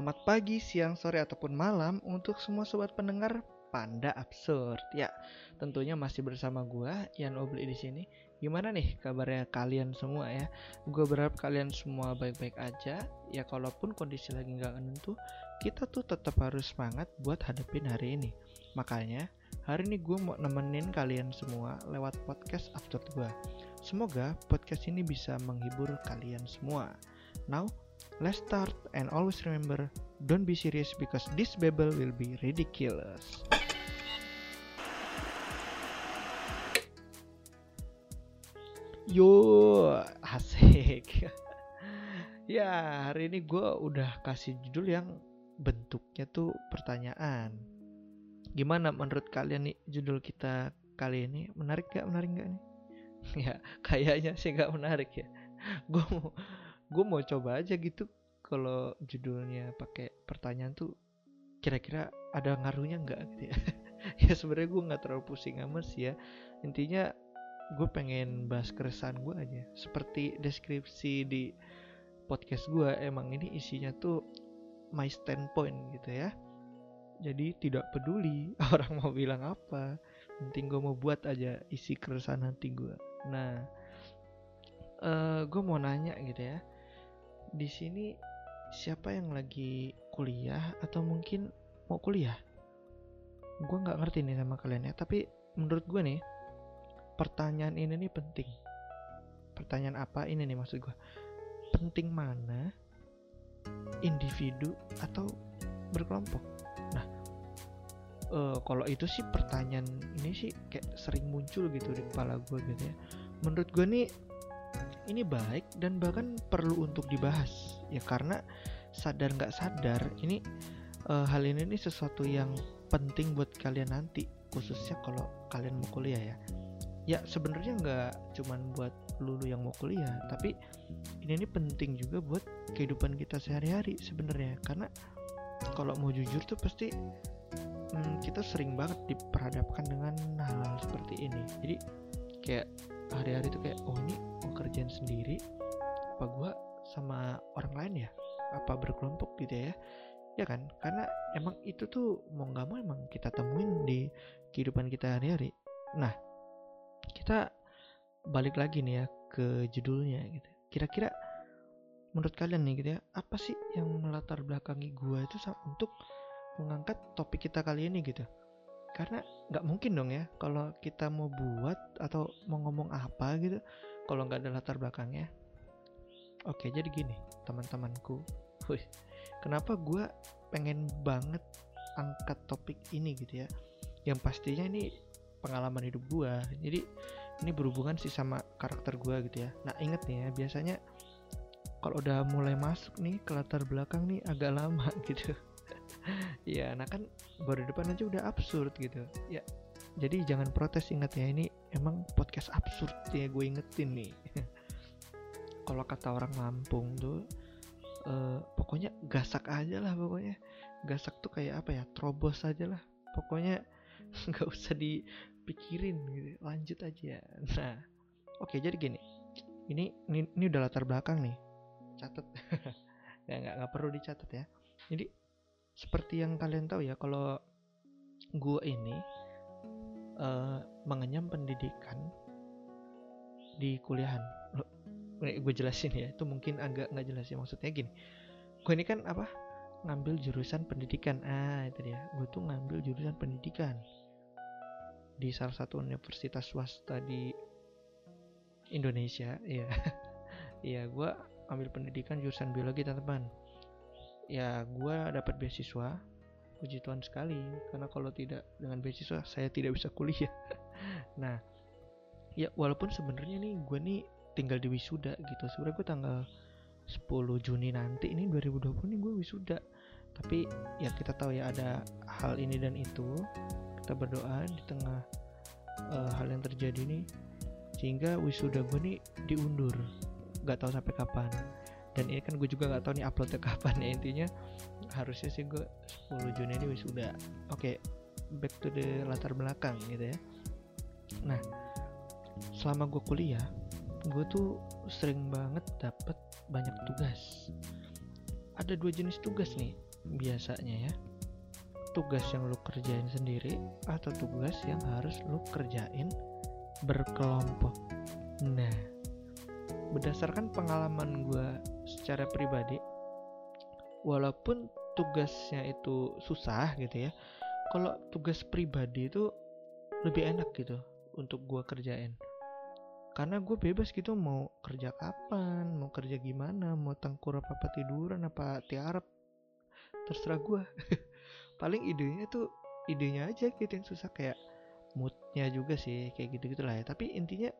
Selamat pagi, siang, sore, ataupun malam untuk semua sobat pendengar Panda Absurd. Ya, tentunya masih bersama gua Ian Obli di sini. Gimana nih kabarnya kalian semua ya? Gue berharap kalian semua baik-baik aja. Ya, kalaupun kondisi lagi nggak menentu, kita tuh tetap harus semangat buat hadapin hari ini. Makanya, hari ini gue mau nemenin kalian semua lewat podcast Absurd gue. Semoga podcast ini bisa menghibur kalian semua. Now, Let's start and always remember don't be serious because this babble will be ridiculous. Yo, asik. ya, hari ini gue udah kasih judul yang bentuknya tuh pertanyaan. Gimana menurut kalian nih judul kita kali ini? Menarik gak? Menarik gak nih? ya, kayaknya sih gak menarik ya. Gue mau gue mau coba aja gitu. Kalau judulnya pakai pertanyaan tuh kira-kira ada ngaruhnya nggak gitu ya? Ya sebenarnya gue nggak terlalu pusing amat sih ya. Intinya gue pengen bahas keresahan gue aja. Seperti deskripsi di podcast gue emang ini isinya tuh my standpoint gitu ya. Jadi tidak peduli orang mau bilang apa. Penting gue mau buat aja isi keresahan hati gue nah uh, eh, gue mau nanya gitu ya di sini siapa yang lagi kuliah atau mungkin mau kuliah? Gue nggak ngerti nih sama kalian ya, tapi menurut gue nih pertanyaan ini nih penting. Pertanyaan apa ini nih maksud gue? Penting mana individu atau berkelompok? Nah, uh, kalau itu sih pertanyaan ini sih kayak sering muncul gitu di kepala gue gitu ya. Menurut gue nih ini baik dan bahkan perlu untuk dibahas. Ya karena sadar nggak sadar ini uh, hal ini nih sesuatu yang penting buat kalian nanti khususnya kalau kalian mau kuliah ya. Ya sebenarnya nggak cuman buat lulu yang mau kuliah tapi ini nih penting juga buat kehidupan kita sehari-hari sebenarnya. Karena kalau mau jujur tuh pasti hmm, kita sering banget diperhadapkan dengan hal-hal seperti ini. Jadi kayak hari-hari tuh kayak oh ini mau kerjaan sendiri? Apa gue sama orang lain ya? Apa berkelompok gitu ya? Ya kan? Karena emang itu tuh mau nggak mau emang kita temuin di kehidupan kita hari-hari. Nah kita balik lagi nih ya ke judulnya gitu. Kira-kira menurut kalian nih gitu ya apa sih yang melatar belakangi gue itu untuk mengangkat topik kita kali ini gitu karena nggak mungkin dong ya kalau kita mau buat atau mau ngomong apa gitu kalau nggak ada latar belakangnya. Oke jadi gini teman-temanku. Wih, kenapa gue pengen banget angkat topik ini gitu ya? Yang pastinya ini pengalaman hidup gue jadi ini berhubungan sih sama karakter gue gitu ya. Nah inget nih ya biasanya kalau udah mulai masuk nih ke latar belakang nih agak lama gitu ya nah kan baru depan aja udah absurd gitu. Ya jadi jangan protes ingat ya ini emang podcast absurd ya gue ingetin nih. Kalau kata orang Lampung tuh uh, pokoknya gasak aja lah pokoknya. Gasak tuh kayak apa ya terobos aja lah. Pokoknya nggak usah dipikirin gitu lanjut aja. Nah oke jadi gini. Ini ini, ini udah latar belakang nih. Catat ya nggak nggak perlu dicatat ya. Jadi seperti yang kalian tahu ya kalau gue ini uh, mengenyam pendidikan di kuliahan. Gue jelasin ya itu mungkin agak nggak jelas ya. Maksudnya gini gue ini kan apa ngambil jurusan pendidikan. Ah itu dia. Gue tuh ngambil jurusan pendidikan di salah satu universitas swasta di Indonesia ya iya gue ambil pendidikan jurusan biologi teman-teman ya gue dapat beasiswa. Puji Tuhan sekali karena kalau tidak dengan beasiswa saya tidak bisa kuliah. Nah ya walaupun sebenarnya nih gue nih tinggal di wisuda gitu. Sebenarnya gue tanggal 10 Juni nanti ini 2020 nih gue wisuda. Tapi ya kita tahu ya ada hal ini dan itu. Kita berdoa di tengah uh, hal yang terjadi nih sehingga wisuda gue nih diundur. Gak tahu sampai kapan dan ini kan gue juga nggak tahu nih uploadnya kapan ya. Intinya harusnya sih gue 10 Juni ini sudah oke okay, back to the latar belakang gitu ya. Nah selama gue kuliah gue tuh sering banget dapet banyak tugas. Ada dua jenis tugas nih biasanya ya. Tugas yang lu kerjain sendiri atau tugas yang harus lu kerjain berkelompok. Nah berdasarkan pengalaman gue secara pribadi walaupun tugasnya itu susah gitu ya kalau tugas pribadi itu lebih enak gitu untuk gue kerjain. Karena gue bebas gitu mau kerja kapan mau kerja gimana mau tengkurap apa tiduran apa tiarap terserah gue paling idenya tuh idenya aja gitu yang susah kayak moodnya juga sih kayak gitu gitulah ya. Tapi intinya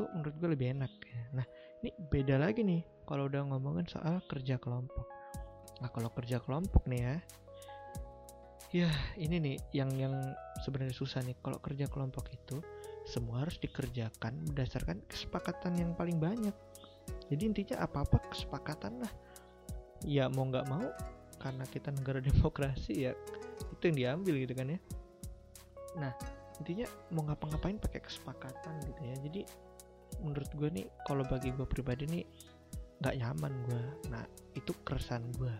tuh menurut gue lebih enak ya. nah ini beda lagi nih kalau udah ngomongin soal kerja kelompok. Nah kalau kerja kelompok nih ya ya ini nih yang yang sebenarnya susah nih. Kalau kerja kelompok itu semua harus dikerjakan berdasarkan kesepakatan yang paling banyak. Jadi intinya apa-apa kesepakatan lah. Ya mau nggak mau karena kita negara demokrasi ya itu yang diambil gitu kan ya. Nah intinya mau ngapa-ngapain pakai kesepakatan gitu ya. Jadi menurut gue nih kalau bagi gue pribadi nih nggak nyaman gue nah itu keresahan gue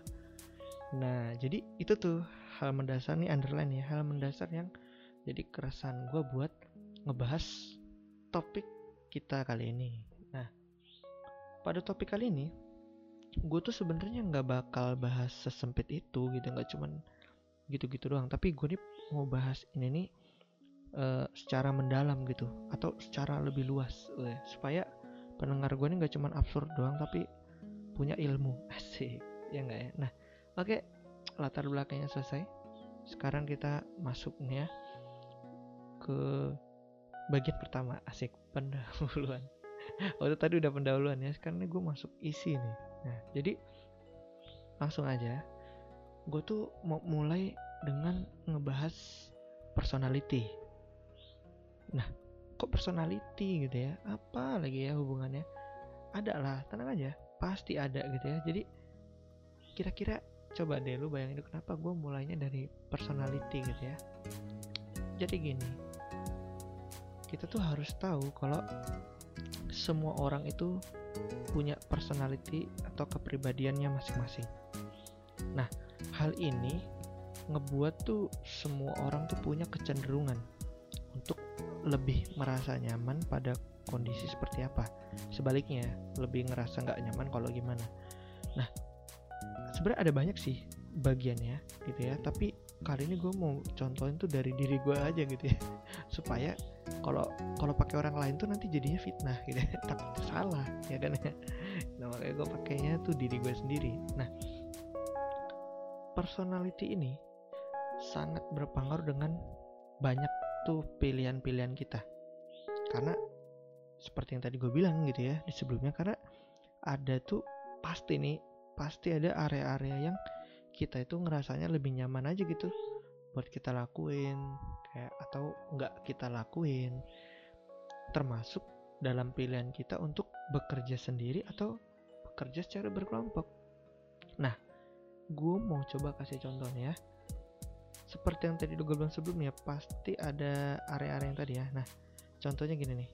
nah jadi itu tuh hal mendasar nih underline ya hal mendasar yang jadi keresahan gue buat ngebahas topik kita kali ini. Nah, pada topik kali ini, gue tuh sebenarnya nggak bakal bahas sesempit itu gitu, nggak cuman gitu-gitu doang. Tapi gue nih mau bahas ini nih uh, secara mendalam gitu, atau secara lebih luas, uh, supaya pendengar gue nih nggak cuman absurd doang, tapi punya ilmu. Asik, ya nggak ya? Nah, oke, okay, latar belakangnya selesai. Sekarang kita masuk nih ya ke bagian pertama. Asik pendahuluan. Waktu tadi udah pendahuluan ya sekarang gue masuk isi nih. Nah jadi langsung aja gue tuh mau mulai dengan ngebahas personality nah kok personality gitu ya? Apa lagi ya hubungannya? Ada lah tenang aja pasti ada gitu ya. Jadi kira-kira coba deh lu bayangin kenapa gue mulainya dari personality gitu ya. Jadi gini kita tuh harus tahu kalau semua orang itu punya personality atau kepribadiannya masing-masing. Nah, hal ini ngebuat tuh semua orang tuh punya kecenderungan untuk lebih merasa nyaman pada kondisi seperti apa. Sebaliknya, lebih ngerasa nggak nyaman kalau gimana. Nah, sebenarnya ada banyak sih bagiannya gitu ya, tapi kali ini gue mau contohin tuh dari diri gue aja gitu ya supaya kalau kalau pakai orang lain tuh nanti jadinya fitnah gitu ya. takut salah ya kan nah makanya gue pakainya tuh diri gue sendiri nah personality ini sangat berpengaruh dengan banyak tuh pilihan-pilihan kita. Karena seperti yang tadi gue bilang gitu ya di sebelumnya karena ada tuh pasti nih pasti ada area-area yang kita itu ngerasanya lebih nyaman aja gitu buat kita lakuin kayak atau nggak kita lakuin. Termasuk dalam pilihan kita untuk bekerja sendiri atau bekerja secara berkelompok. Nah gue mau coba kasih contohnya ya seperti yang tadi gue bilang sebelumnya pasti ada area-area yang tadi ya. Nah contohnya gini nih.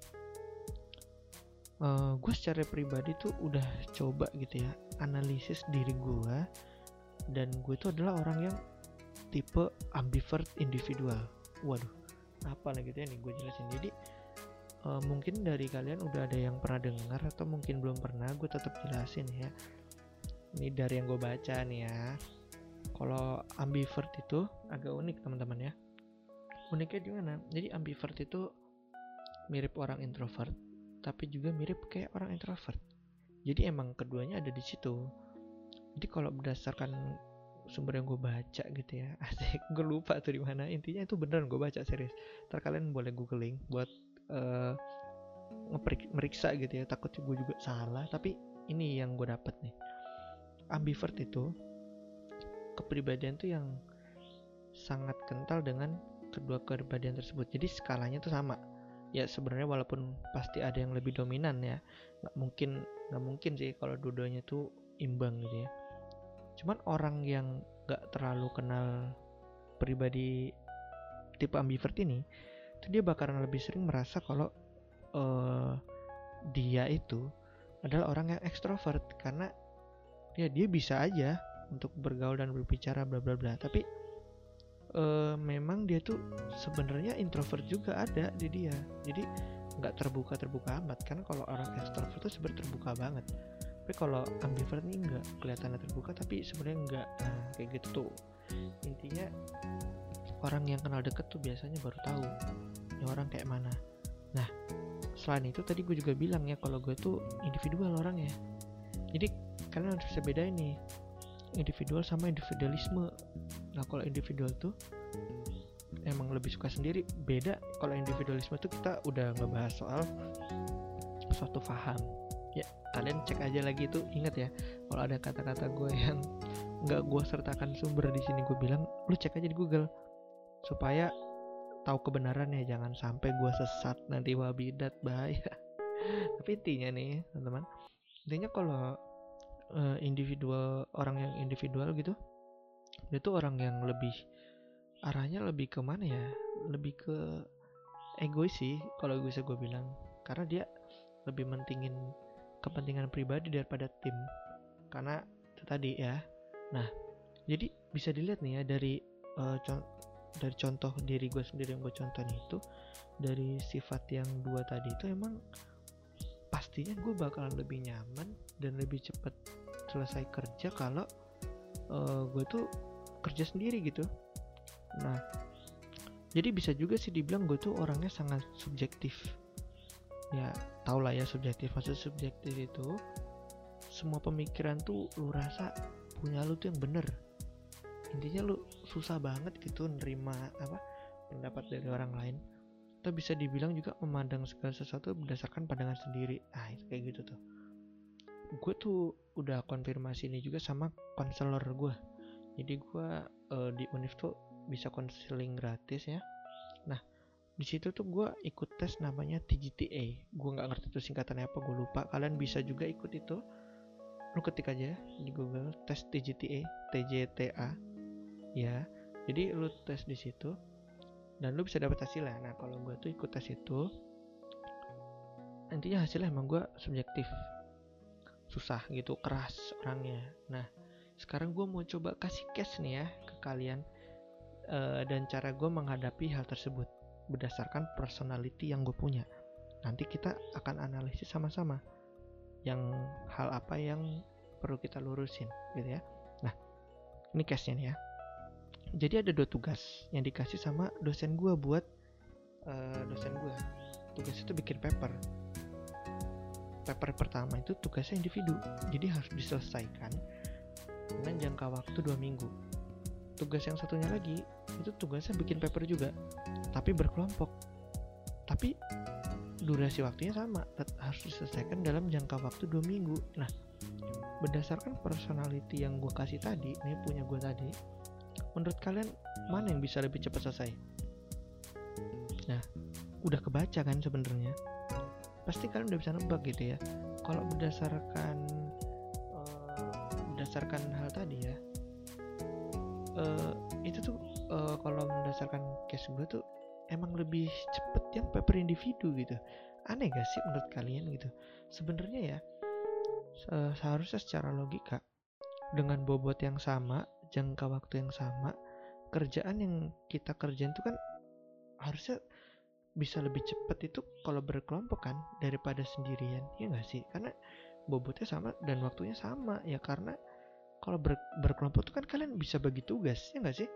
Uh, eh, gue secara pribadi tuh udah coba gitu ya analisis diri gue dan gue itu adalah orang yang tipe ambivert individual. Waduh apa lah gitu ya nih gue jelasin? Jadi uh, mungkin dari kalian udah ada yang pernah dengar atau mungkin belum pernah gue tetap jelasin ya. Ini dari yang gue baca nih ya kalau ambivert itu agak unik teman-teman ya. Uniknya di mana? Jadi ambivert itu mirip orang introvert tapi juga mirip kayak orang introvert. Jadi emang keduanya ada di situ. Jadi kalau berdasarkan sumber yang gue baca gitu ya asik gue lupa tuh di mana. Intinya itu beneran gue baca serius. Ntar kalian boleh googling buat uh, meriksa gitu ya. Takut gue juga salah tapi ini yang gue dapet nih. Ambivert itu kepribadian tuh yang sangat kental dengan kedua kepribadian tersebut. Jadi skalanya tuh sama. Ya sebenarnya walaupun pasti ada yang lebih dominan ya nggak mungkin nggak mungkin sih kalau dua-duanya tuh imbang gitu ya. Cuman orang yang gak terlalu kenal pribadi tipe ambivert ini itu dia bakalan lebih sering merasa kalau uh, dia itu adalah orang yang ekstrovert. Karena ya dia bisa aja untuk bergaul dan berbicara bla bla bla. Tapi uh, memang dia tuh sebenarnya introvert juga ada di dia. Jadi nggak terbuka terbuka amat. Karena kalau orang extrovert tuh sebenarnya terbuka banget. Tapi kalau ambivert ini nggak kelihatannya terbuka tapi sebenarnya nggak nah, kayak gitu tuh. Intinya orang yang kenal deket tuh biasanya baru tahu ini orang kayak mana. Nah selain itu tadi gue juga bilang ya kalau gue tuh individual orang ya jadi kalian harus bisa beda ini individual sama individualisme. Nah kalau individual tuh emang lebih suka sendiri. Beda kalau individualisme tuh kita udah ngebahas soal suatu paham ya kalian cek aja lagi itu ingat ya kalau ada kata-kata gue yang nggak gue sertakan sumber di sini gue bilang lu cek aja di Google supaya tahu kebenaran ya jangan sampai gue sesat nanti wabidat bahaya. Tapi intinya nih teman-teman intinya kalau uh, individual orang yang individual gitu. Dia tuh orang yang lebih arahnya lebih ke mana ya? Lebih ke egois sih kalau bisa gue bilang. Karena dia lebih mentingin kepentingan pribadi daripada tim. Karena itu tadi ya. Nah jadi bisa dilihat nih ya dari uh, con dari contoh diri gue sendiri yang gue contohin itu dari sifat yang dua tadi itu emang pastinya gue bakalan lebih nyaman dan lebih cepet selesai kerja kalau uh, gue tuh kerja sendiri gitu. Nah jadi bisa juga sih dibilang gue tuh orangnya sangat subjektif. Ya tau lah ya subjektif maksud subjektif itu semua pemikiran tuh lu rasa punya lu tuh yang bener. Intinya lu susah banget gitu nerima apa pendapat dari orang lain atau bisa dibilang juga memandang segala sesuatu berdasarkan pandangan sendiri. Ah kayak gitu tuh. Gue tuh udah konfirmasi ini juga sama konselor gue jadi gue uh, di univ tuh bisa konseling gratis ya. Nah di situ tuh gue ikut tes namanya TGTA gue nggak ngerti itu singkatannya apa gue lupa. Kalian bisa juga ikut itu. Lu ketik aja di Google tes TGTA TJTA ya jadi lu tes di situ dan lu bisa dapat hasilnya. Nah kalau gue tuh ikut tes itu nantinya hasilnya emang gue subjektif. Susah gitu keras orangnya. Nah sekarang gue mau coba kasih cash nih ya ke kalian uh, dan cara gue menghadapi hal tersebut berdasarkan personality yang gue punya. Nanti kita akan analisis sama-sama yang hal apa yang perlu kita lurusin gitu ya. Nah ini cashnya nih ya jadi ada dua tugas yang dikasih sama dosen gue buat uh, dosen gue tugas itu bikin paper. Paper pertama itu tugasnya individu. Jadi harus diselesaikan dengan jangka waktu dua minggu. Tugas yang satunya lagi itu tugasnya bikin paper juga tapi berkelompok. Tapi durasi waktunya sama harus diselesaikan dalam jangka waktu dua minggu. Nah berdasarkan personality yang gue kasih tadi ini punya gue tadi menurut kalian mana yang bisa lebih cepat selesai? Nah udah kebaca kan sebenarnya. Pasti kalian udah bisa nebak gitu ya. Kalau berdasarkan uh, berdasarkan hal tadi ya uh, itu tuh uh, kalau berdasarkan case gue tuh emang lebih cepet yang paper individu gitu. Aneh gak sih menurut kalian gitu? Sebenarnya ya seharusnya secara logika dengan bobot yang sama jangka waktu yang sama kerjaan yang kita kerjain itu kan harusnya bisa lebih cepat itu kalau berkelompok kan daripada sendirian ya nggak sih? Karena bobotnya sama dan waktunya sama ya karena kalau ber, berkelompok itu kan kalian bisa bagi tugas ya nggak sih?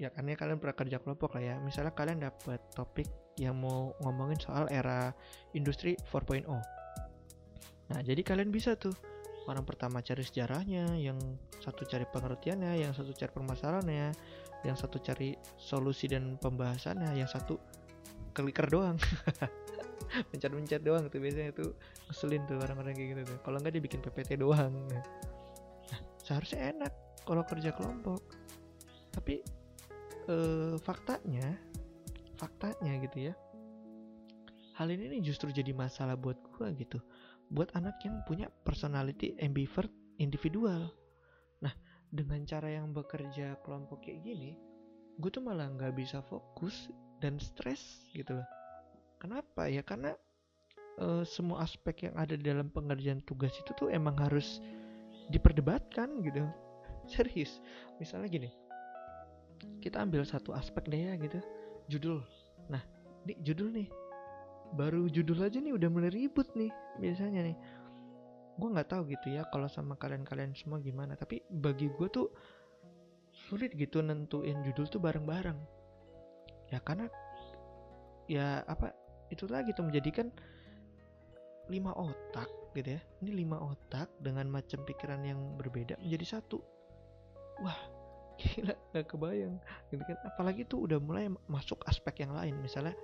Ya karena kalian pernah kerja kelompok lah ya. Misalnya kalian dapat topik yang mau ngomongin soal era industri 4.0 nah jadi kalian bisa tuh orang pertama cari sejarahnya yang satu cari pengertiannya yang satu cari permasalahannya yang satu cari solusi dan pembahasannya yang satu kliker doang. Mencet-mencet doang tuh biasanya tuh ngeselin tuh orang-orang kayak gitu tuh. Kalau nggak dia bikin PPT doang. Nah seharusnya enak kalau kerja kelompok. Tapi eh, faktanya faktanya gitu ya hal ini justru jadi masalah buat gue gitu buat anak yang punya personality ambivert individual. Nah dengan cara yang bekerja kelompok kayak gini gue tuh malah nggak bisa fokus dan stres gitu loh. Kenapa ya? Karena uh, semua aspek yang ada dalam pengerjaan tugas itu tuh emang harus diperdebatkan gitu. Serius. Misalnya gini kita ambil satu aspek deh ya gitu. Judul. Nah ini judul nih baru judul aja nih udah mulai ribut nih biasanya nih. Gue nggak tahu gitu ya kalau sama kalian-kalian semua gimana tapi bagi gue tuh sulit gitu nentuin judul tuh bareng-bareng. Ya karena ya apa itu lagi tuh menjadikan lima otak gitu ya. Ini lima otak dengan macam pikiran yang berbeda menjadi satu. Wah gila nggak kebayang gitu kan. Apalagi tuh udah mulai masuk aspek yang lain. Misalnya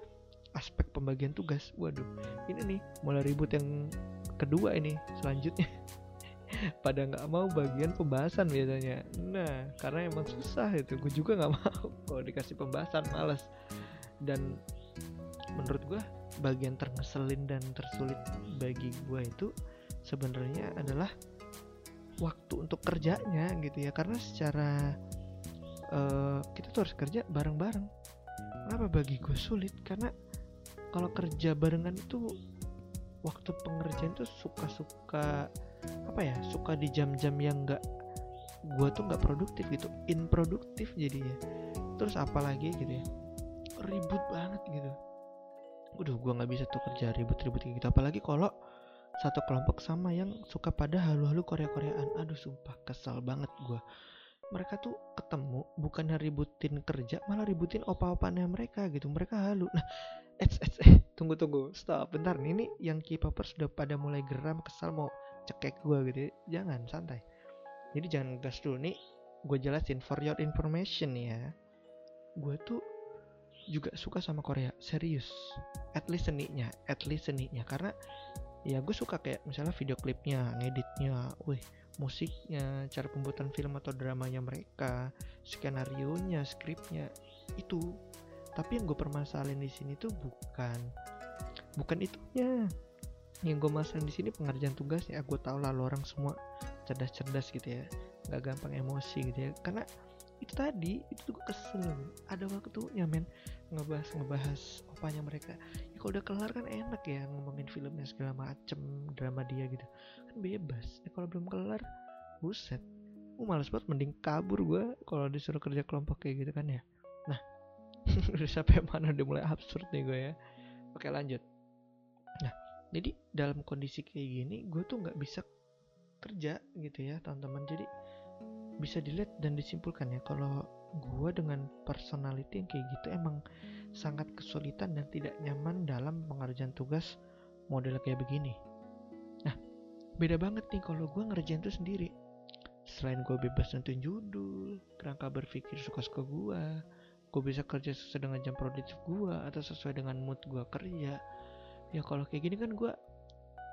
aspek pembagian tugas. Waduh ini nih mulai ribut yang kedua ini selanjutnya. Pada nggak mau bagian pembahasan biasanya. Nah karena emang susah itu gue juga nggak mau. Kalau dikasih pembahasan males. Dan menurut gue bagian terngeselin dan tersulit bagi gue itu sebenarnya adalah waktu untuk kerjanya gitu ya. Karena secara uh, kita tuh harus kerja bareng-bareng. Kenapa bagi gue sulit? Karena kalau kerja barengan itu waktu pengerjaan tuh suka-suka apa ya suka di jam-jam yang enggak gue tuh nggak produktif gitu improduktif jadinya. Terus apalagi gitu ya ribut banget gitu. Udah gue nggak bisa tuh kerja ribut-ribut kayak gitu. Apalagi kalau satu kelompok sama yang suka pada halu-halu Korea-Koreaan. Aduh sumpah kesal banget gue mereka tuh ketemu bukan ributin kerja malah ributin opa-opanya mereka gitu. Mereka halu. Nah eh, eh, eh tunggu tunggu. Stop. Bentar nih ini yang K-popers sudah pada mulai geram kesal mau cekek gue gitu ya. jangan santai. Jadi jangan gas dulu. Nih gue jelasin for your information ya. Gue tuh juga suka sama Korea. Serius. At least seninya at least seninya karena ya gue suka kayak misalnya video klipnya ngeditnya wih musiknya, cara pembuatan film atau dramanya mereka, skenario nya, skripnya itu. Tapi yang gue permasalahin di sini tuh bukan bukan itunya. Yang gue masalahin di sini pengerjaan tugasnya. Gue tau lah lo orang semua cerdas-cerdas gitu ya, nggak gampang emosi gitu ya. Karena itu tadi itu tuh kesel. Ada waktunya men ngebahas ngebahas opanya mereka. Ya kalau udah kelar kan enak ya ngomongin filmnya segala macem drama dia gitu. Bebas. Ya kalau belum kelar buset. Gue males banget mending kabur gue kalau disuruh kerja kelompok kayak gitu kan ya. Nah udah sampai mana udah mulai absurd nih gue ya. Oke lanjut. Nah jadi dalam kondisi kayak gini gue tuh nggak bisa kerja gitu ya teman-teman. Jadi bisa dilihat dan disimpulkan ya kalau gue dengan personality yang kayak gitu emang sangat kesulitan dan tidak nyaman dalam pengerjaan tugas model kayak begini. Beda banget nih kalau gue ngerjain tuh sendiri. Selain gue bebas nentuin judul kerangka berpikir suka-suka gue gue bisa kerja sesuai dengan jam produktif gue atau sesuai dengan mood gue kerja. Ya kalau kayak gini kan gue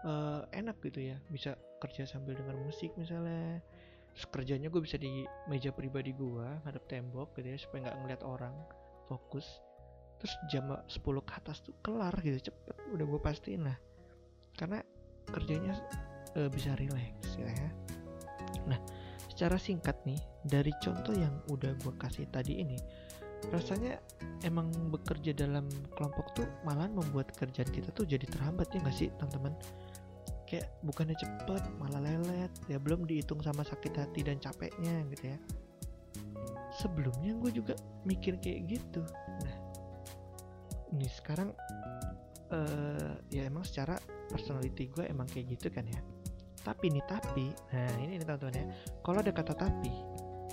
uh, enak gitu ya bisa kerja sambil dengar musik misalnya. Terus kerjanya gue bisa di meja pribadi gue ngadep tembok gitu ya supaya nggak ngeliat orang fokus. Terus jam 10 ke atas tuh kelar gitu cepet udah gue pastiin lah. Karena kerjanya uh, bisa relax ya. Nah, secara singkat nih dari contoh yang udah gue kasih tadi ini, rasanya emang bekerja dalam kelompok tuh malah membuat kerjaan kita tuh jadi terhambat ya nggak sih teman-teman? Kayak bukannya cepet malah lelet ya belum dihitung sama sakit hati dan capeknya gitu ya. Sebelumnya gue juga mikir kayak gitu. Nah, ini sekarang uh, ya emang secara personality gue emang kayak gitu kan ya tapi nih tapi nah ini nih teman-teman ya kalau ada kata tapi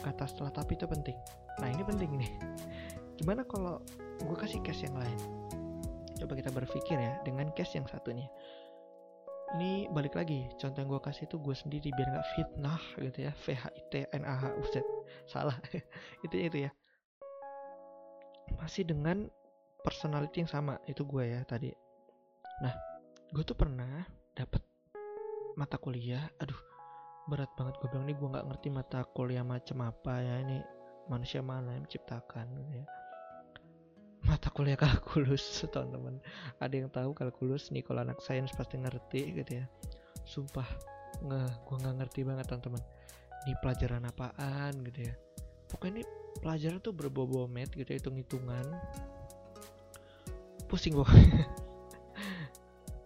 kata setelah tapi itu penting nah ini penting nih. Gimana kalau gue kasih case yang lain? Coba kita berpikir ya dengan case yang satunya ini balik lagi contoh yang gue kasih itu gue sendiri biar nggak fitnah gitu ya. V H I T N A H U Z. Salah. Itu itu ya. Masih dengan personality yang sama itu gue ya tadi. Nah gue tuh pernah dapet mata kuliah. Aduh berat banget gue bilang nih gue nggak ngerti mata kuliah macam apa ya ini manusia mana yang menciptakan ya. Mata kuliah kalkulus teman-teman. Ada yang tahu kalkulus nih kalau anak sains pasti ngerti gitu ya. Sumpah nggak gue nggak ngerti banget teman-teman. Ini pelajaran apaan gitu ya. Pokoknya ini pelajaran tuh berbau-bau met gitu ya hitung-hitungan. Pusing gue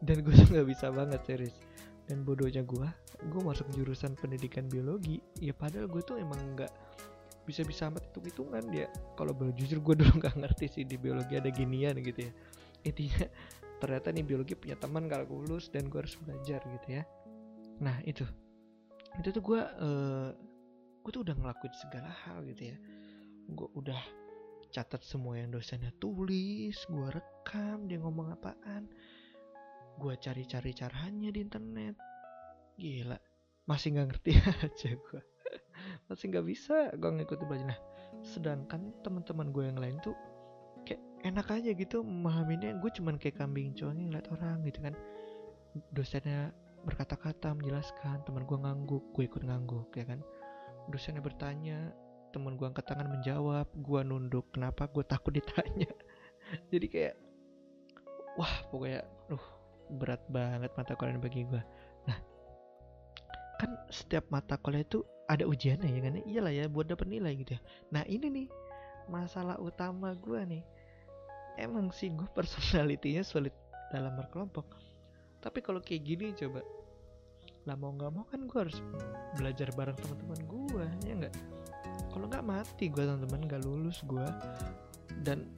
dan gue tuh nggak bisa banget serius. Dan bodohnya gue gue masuk jurusan pendidikan biologi. Ya padahal gue tuh emang nggak bisa-bisa amat hitung hitungan ya. Kalau jujur gue dulu nggak ngerti sih di biologi ada ginian gitu ya. Intinya ternyata nih biologi punya teman kalkulus dan gue harus belajar gitu ya. Nah itu. Itu tuh gue uh, gue tuh udah ngelakuin segala hal gitu ya. Gue udah catat semua yang dosennya tulis gue rekam dia ngomong apaan gue cari-cari caranya di internet. Gila masih nggak ngerti aja gue masih nggak bisa gue ngikutin belajar. Nah sedangkan teman-teman gue yang lain tuh kayak enak aja gitu memahaminya. Gue cuman kayak kambing cuang ngeliat orang gitu kan. Dosennya berkata-kata menjelaskan teman gue ngangguk gue ikut ngangguk ya kan. Dosennya bertanya teman gue angkat tangan menjawab gue nunduk kenapa gue takut ditanya. Jadi kayak wah pokoknya uh berat banget mata kuliah bagi gue setiap mata kuliah itu ada ujiannya ya kan? Iyalah ya buat dapat nilai gitu ya. Nah ini nih masalah utama gue nih. Emang sih gue personalitinya sulit dalam berkelompok. Tapi kalau kayak gini coba lah mau nggak mau kan gue harus belajar bareng teman-teman gue ya nggak? Kalau nggak mati gue teman-teman nggak lulus gue dan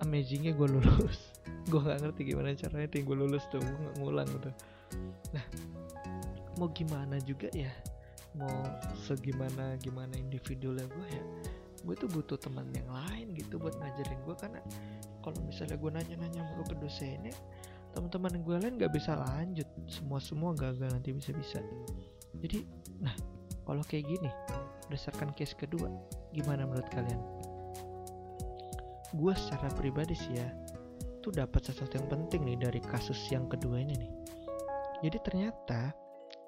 amazingnya gue lulus. Gue nggak ngerti gimana caranya gue lulus tuh gue ngulang gitu nah mau gimana juga ya? Mau segimana gimana individualnya gue ya? Gue tuh butuh teman yang lain gitu buat ngajarin gue karena kalau misalnya gue nanya-nanya mulu ke dosennya teman-teman gue lain gak bisa lanjut. Semua semua gagal nanti bisa bisa jadi nah kalau kayak gini berdasarkan case kedua gimana menurut kalian? Gue secara pribadi sih ya tuh dapat sesuatu yang penting nih dari kasus yang kedua ini nih. Jadi ternyata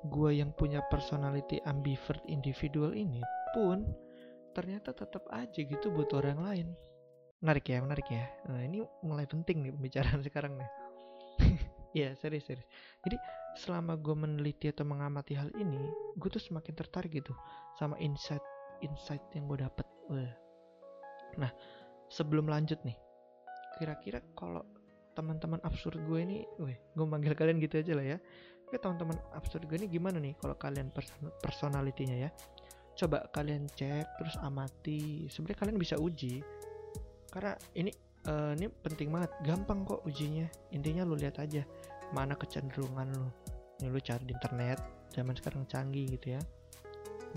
gue yang punya personality ambivert individual ini pun ternyata tetap aja gitu buat orang lain. Menarik ya menarik ya. Nah, ini mulai penting nih pembicaraan sekarang nih. Iya serius serius. Jadi selama gue meneliti atau mengamati hal ini Gue tuh semakin tertarik gitu Sama insight insight yang gue dapet. Nah sebelum lanjut nih Kira-kira kalau teman-teman absurd gue ini gue manggil kalian gitu aja lah ya Oke teman-teman absurd gue ini gimana nih kalau kalian person personalitinya ya? Coba kalian cek terus amati. Sebenarnya kalian bisa uji. Karena ini uh, ini penting banget. Gampang kok ujinya. Intinya lu lihat aja mana kecenderungan lu. Ini lu cari di internet. Zaman sekarang canggih gitu ya.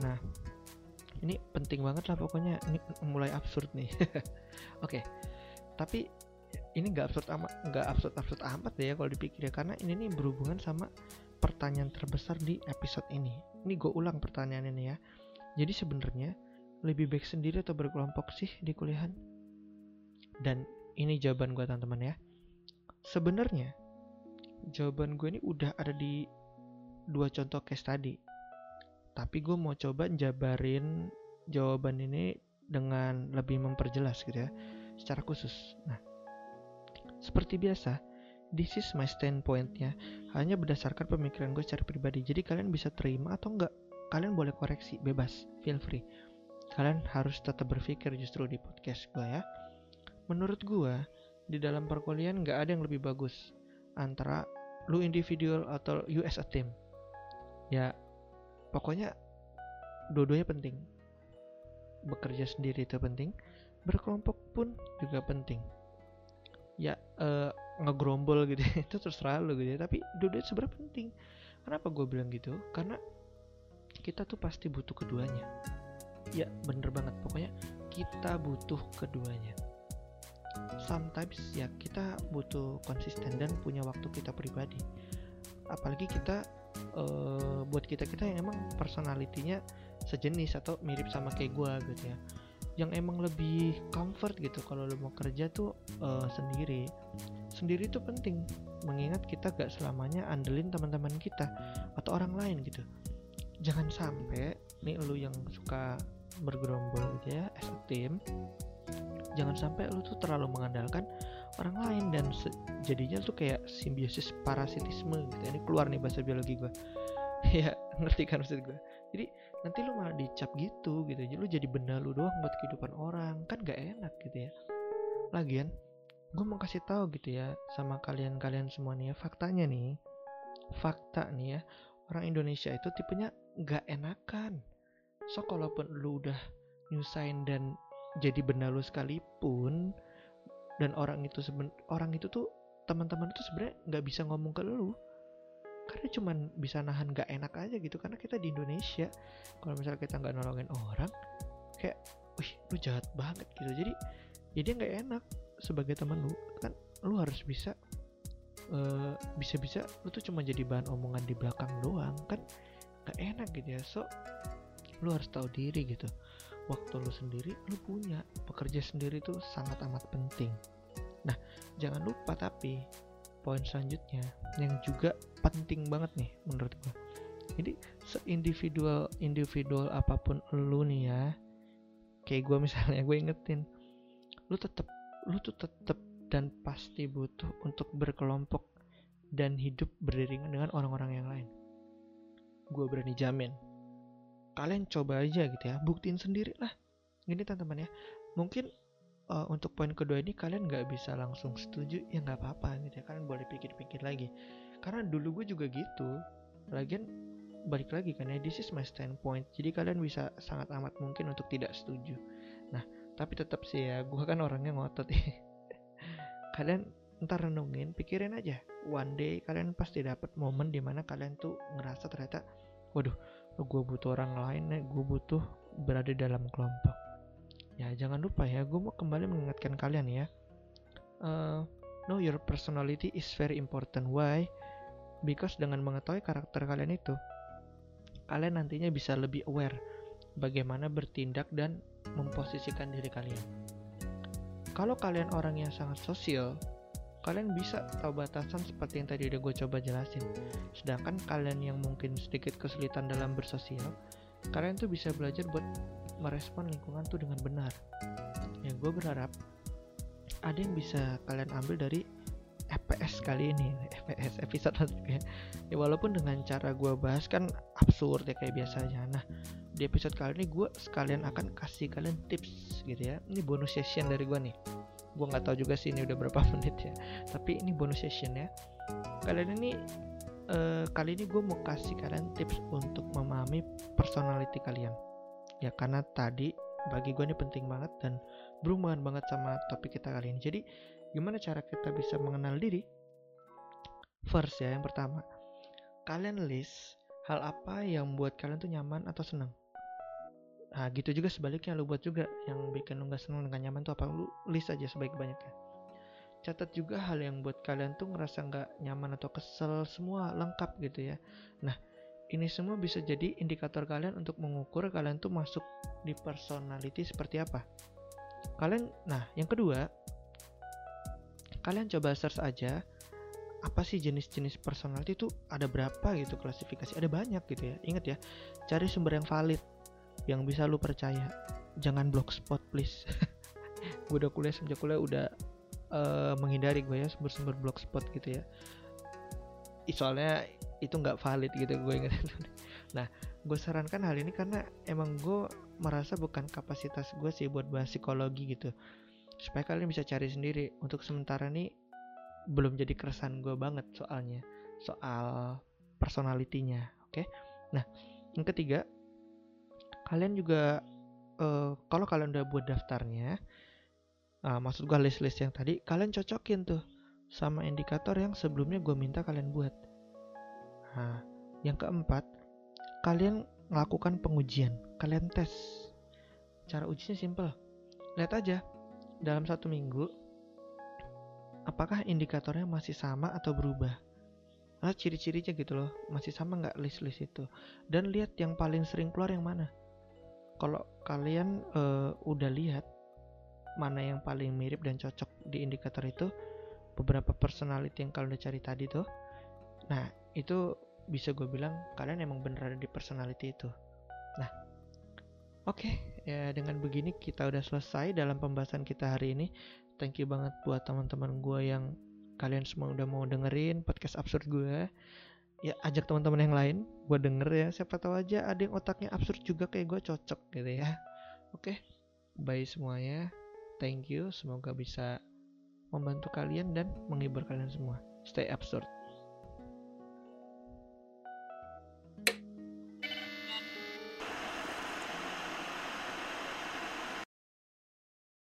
Nah, ini penting banget lah pokoknya. Ini mulai absurd nih. Oke. Okay. Tapi ini nggak absurd amat nggak absurd absurd amat deh ya kalau dipikir ya. Karena ini nih berhubungan sama pertanyaan terbesar di episode ini. Ini gue ulang pertanyaan ini ya. Jadi sebenarnya lebih baik sendiri atau berkelompok sih di kuliahan? Dan ini jawaban gue teman-teman ya. Sebenarnya jawaban gue ini udah ada di dua contoh case tadi. Tapi gue mau coba jabarin jawaban ini dengan lebih memperjelas gitu ya. Secara khusus. Nah seperti biasa, this is my standpointnya hanya berdasarkan pemikiran gue secara pribadi. Jadi kalian bisa terima atau enggak. Kalian boleh koreksi, bebas, feel free. Kalian harus tetap berpikir justru di podcast gue ya. Menurut gue, di dalam perkuliahan nggak ada yang lebih bagus antara lu individual atau you as a team. Ya, pokoknya dua-duanya penting. Bekerja sendiri itu penting, berkelompok pun juga penting ya uh, ngegrombol gitu ya, itu terserah lo gitu ya. Tapi dua-duanya sebenarnya penting. Kenapa gue bilang gitu? Karena kita tuh pasti butuh keduanya. Ya bener banget. Pokoknya kita butuh keduanya. Sometimes ya kita butuh konsisten dan punya waktu kita pribadi. Apalagi kita uh, buat kita kita yang emang personalitinya sejenis atau mirip sama kayak gue gitu ya yang emang lebih comfort gitu kalau lo mau kerja tuh uh, sendiri. Sendiri itu penting mengingat kita gak selamanya andelin teman-teman kita atau orang lain gitu. Jangan sampai nih lo yang suka bergerombol gitu ya as a team jangan sampai lo tuh terlalu mengandalkan orang lain dan jadinya tuh kayak simbiosis parasitisme gitu ini keluar nih bahasa biologi gue ya ngerti kan maksud gue jadi nanti lu malah dicap gitu gitu jadi lu jadi benda lu doang buat kehidupan orang. Kan gak enak gitu ya. Lagian gue mau kasih tahu gitu ya sama kalian-kalian semua nih ya faktanya nih. Fakta nih ya orang Indonesia itu tipenya nggak enakan. So kalaupun lu udah nyusahin dan jadi benalu sekalipun dan orang itu seben orang itu tuh teman-teman itu sebenarnya nggak bisa ngomong ke lu karena cuman bisa nahan nggak enak aja gitu karena kita di Indonesia kalau misalnya kita nggak nolongin orang kayak wih lu jahat banget gitu. Jadi jadi nggak enak sebagai teman lu kan lu harus bisa uh, bisa-bisa lu tuh cuma jadi bahan omongan di belakang doang kan nggak enak gitu ya. So lu harus tahu diri gitu. Waktu lu sendiri lu punya pekerja sendiri tuh sangat amat penting. Nah jangan lupa tapi poin selanjutnya yang juga penting banget nih menurut gua jadi seindividual individual apa pun lu nih ya kayak gue misalnya gue ingetin lu tetap lu tuh tetap dan pasti butuh untuk berkelompok dan hidup beriringan dengan orang-orang yang lain. Gue berani jamin. Kalian coba aja gitu ya, buktiin sendiri lah. Gini teman-teman ya, mungkin uh, untuk poin kedua ini kalian nggak bisa langsung setuju, ya nggak apa-apa gitu ya. Kalian boleh pikir-pikir lagi. Karena dulu gue juga gitu. Lagian balik lagi kan ya, this is my standpoint. Jadi kalian bisa sangat amat mungkin untuk tidak setuju. Nah, tapi tetap sih ya, gue kan orangnya ngotot ya. kalian ntar renungin pikirin aja one day kalian pasti dapat momen di mana kalian tuh ngerasa ternyata waduh gue butuh orang lain nih gue butuh berada dalam kelompok ya jangan lupa ya gue mau kembali mengingatkan kalian ya. Uh, know your personality is very important. Why? Because dengan mengetahui karakter kalian itu kalian nantinya bisa lebih aware bagaimana bertindak dan memposisikan diri kalian. Kalau kalian orang yang sangat sosial, kalian bisa tahu batasan seperti yang tadi udah gue coba jelasin. Sedangkan kalian yang mungkin sedikit kesulitan dalam bersosial, kalian tuh bisa belajar buat merespon lingkungan tuh dengan benar. Ya gue berharap ada yang bisa kalian ambil dari FPS kali ini FPS episode maksudnya ya. Walaupun dengan cara gue bahas kan absurd ya kayak biasanya. Nah di episode kali ini gue sekalian akan kasih kalian tips gitu ya. Ini bonus session dari gue nih. Gue nggak tahu juga sih ini udah berapa menit ya. Tapi ini bonus session ya. Kalian ini uh, kali ini gue mau kasih kalian tips untuk memahami personality kalian ya karena tadi bagi gue ini penting banget dan berhubungan banget sama topik kita kali ini. Jadi gimana cara kita bisa mengenal diri? First ya yang pertama. Kalian list hal apa yang membuat kalian tuh nyaman atau senang Nah gitu juga sebaliknya lu buat juga yang bikin lu gak seneng dengan nyaman tuh apa? Lu list aja sebaik-banyaknya. Catat juga hal yang buat kalian tuh ngerasa nggak nyaman atau kesel semua lengkap gitu ya. Nah ini semua bisa jadi indikator kalian untuk mengukur kalian tuh masuk di personality seperti apa. Kalian, nah yang kedua, kalian coba search aja apa sih jenis-jenis personality itu ada berapa gitu klasifikasi. Ada banyak gitu ya. Ingat ya cari sumber yang valid yang bisa lu percaya. Jangan blogspot please. Gue udah kuliah sejak kuliah udah uh, menghindari gue ya sumber-sumber blogspot gitu ya. Soalnya itu nggak valid gitu gue ingat. Nah gue sarankan hal ini karena emang gue merasa bukan kapasitas gue sih buat bahas psikologi gitu. Supaya kalian bisa cari sendiri. Untuk sementara nih belum jadi keresahan gue banget soalnya. Soal personalitinya oke? Okay? nah yang ketiga kalian juga uh, kalau kalian udah buat daftarnya uh, maksud gue list-list yang tadi kalian cocokin tuh sama indikator yang sebelumnya gue minta kalian buat nah yang keempat kalian melakukan pengujian kalian tes. Cara ujinya simple. Lihat aja dalam satu minggu apakah indikatornya masih sama atau berubah? Nah ciri-cirinya gitu loh masih sama nggak list-list itu? Dan lihat yang paling sering keluar yang mana. Kalau kalian uh, udah lihat mana yang paling mirip dan cocok di indikator itu beberapa personality yang kalian udah cari tadi tuh. Nah itu bisa gue bilang kalian emang bener ada di personality itu. Nah oke okay, ya dengan begini kita udah selesai dalam pembahasan kita hari ini. Thank you banget buat teman-teman gue yang kalian semua udah mau dengerin podcast absurd gue ya ajak teman-teman yang lain gue denger ya. Siapa tahu aja ada yang otaknya absurd juga kayak gue cocok gitu ya. Oke bye semuanya. Thank you. Semoga bisa membantu kalian dan menghibur kalian semua. Stay absurd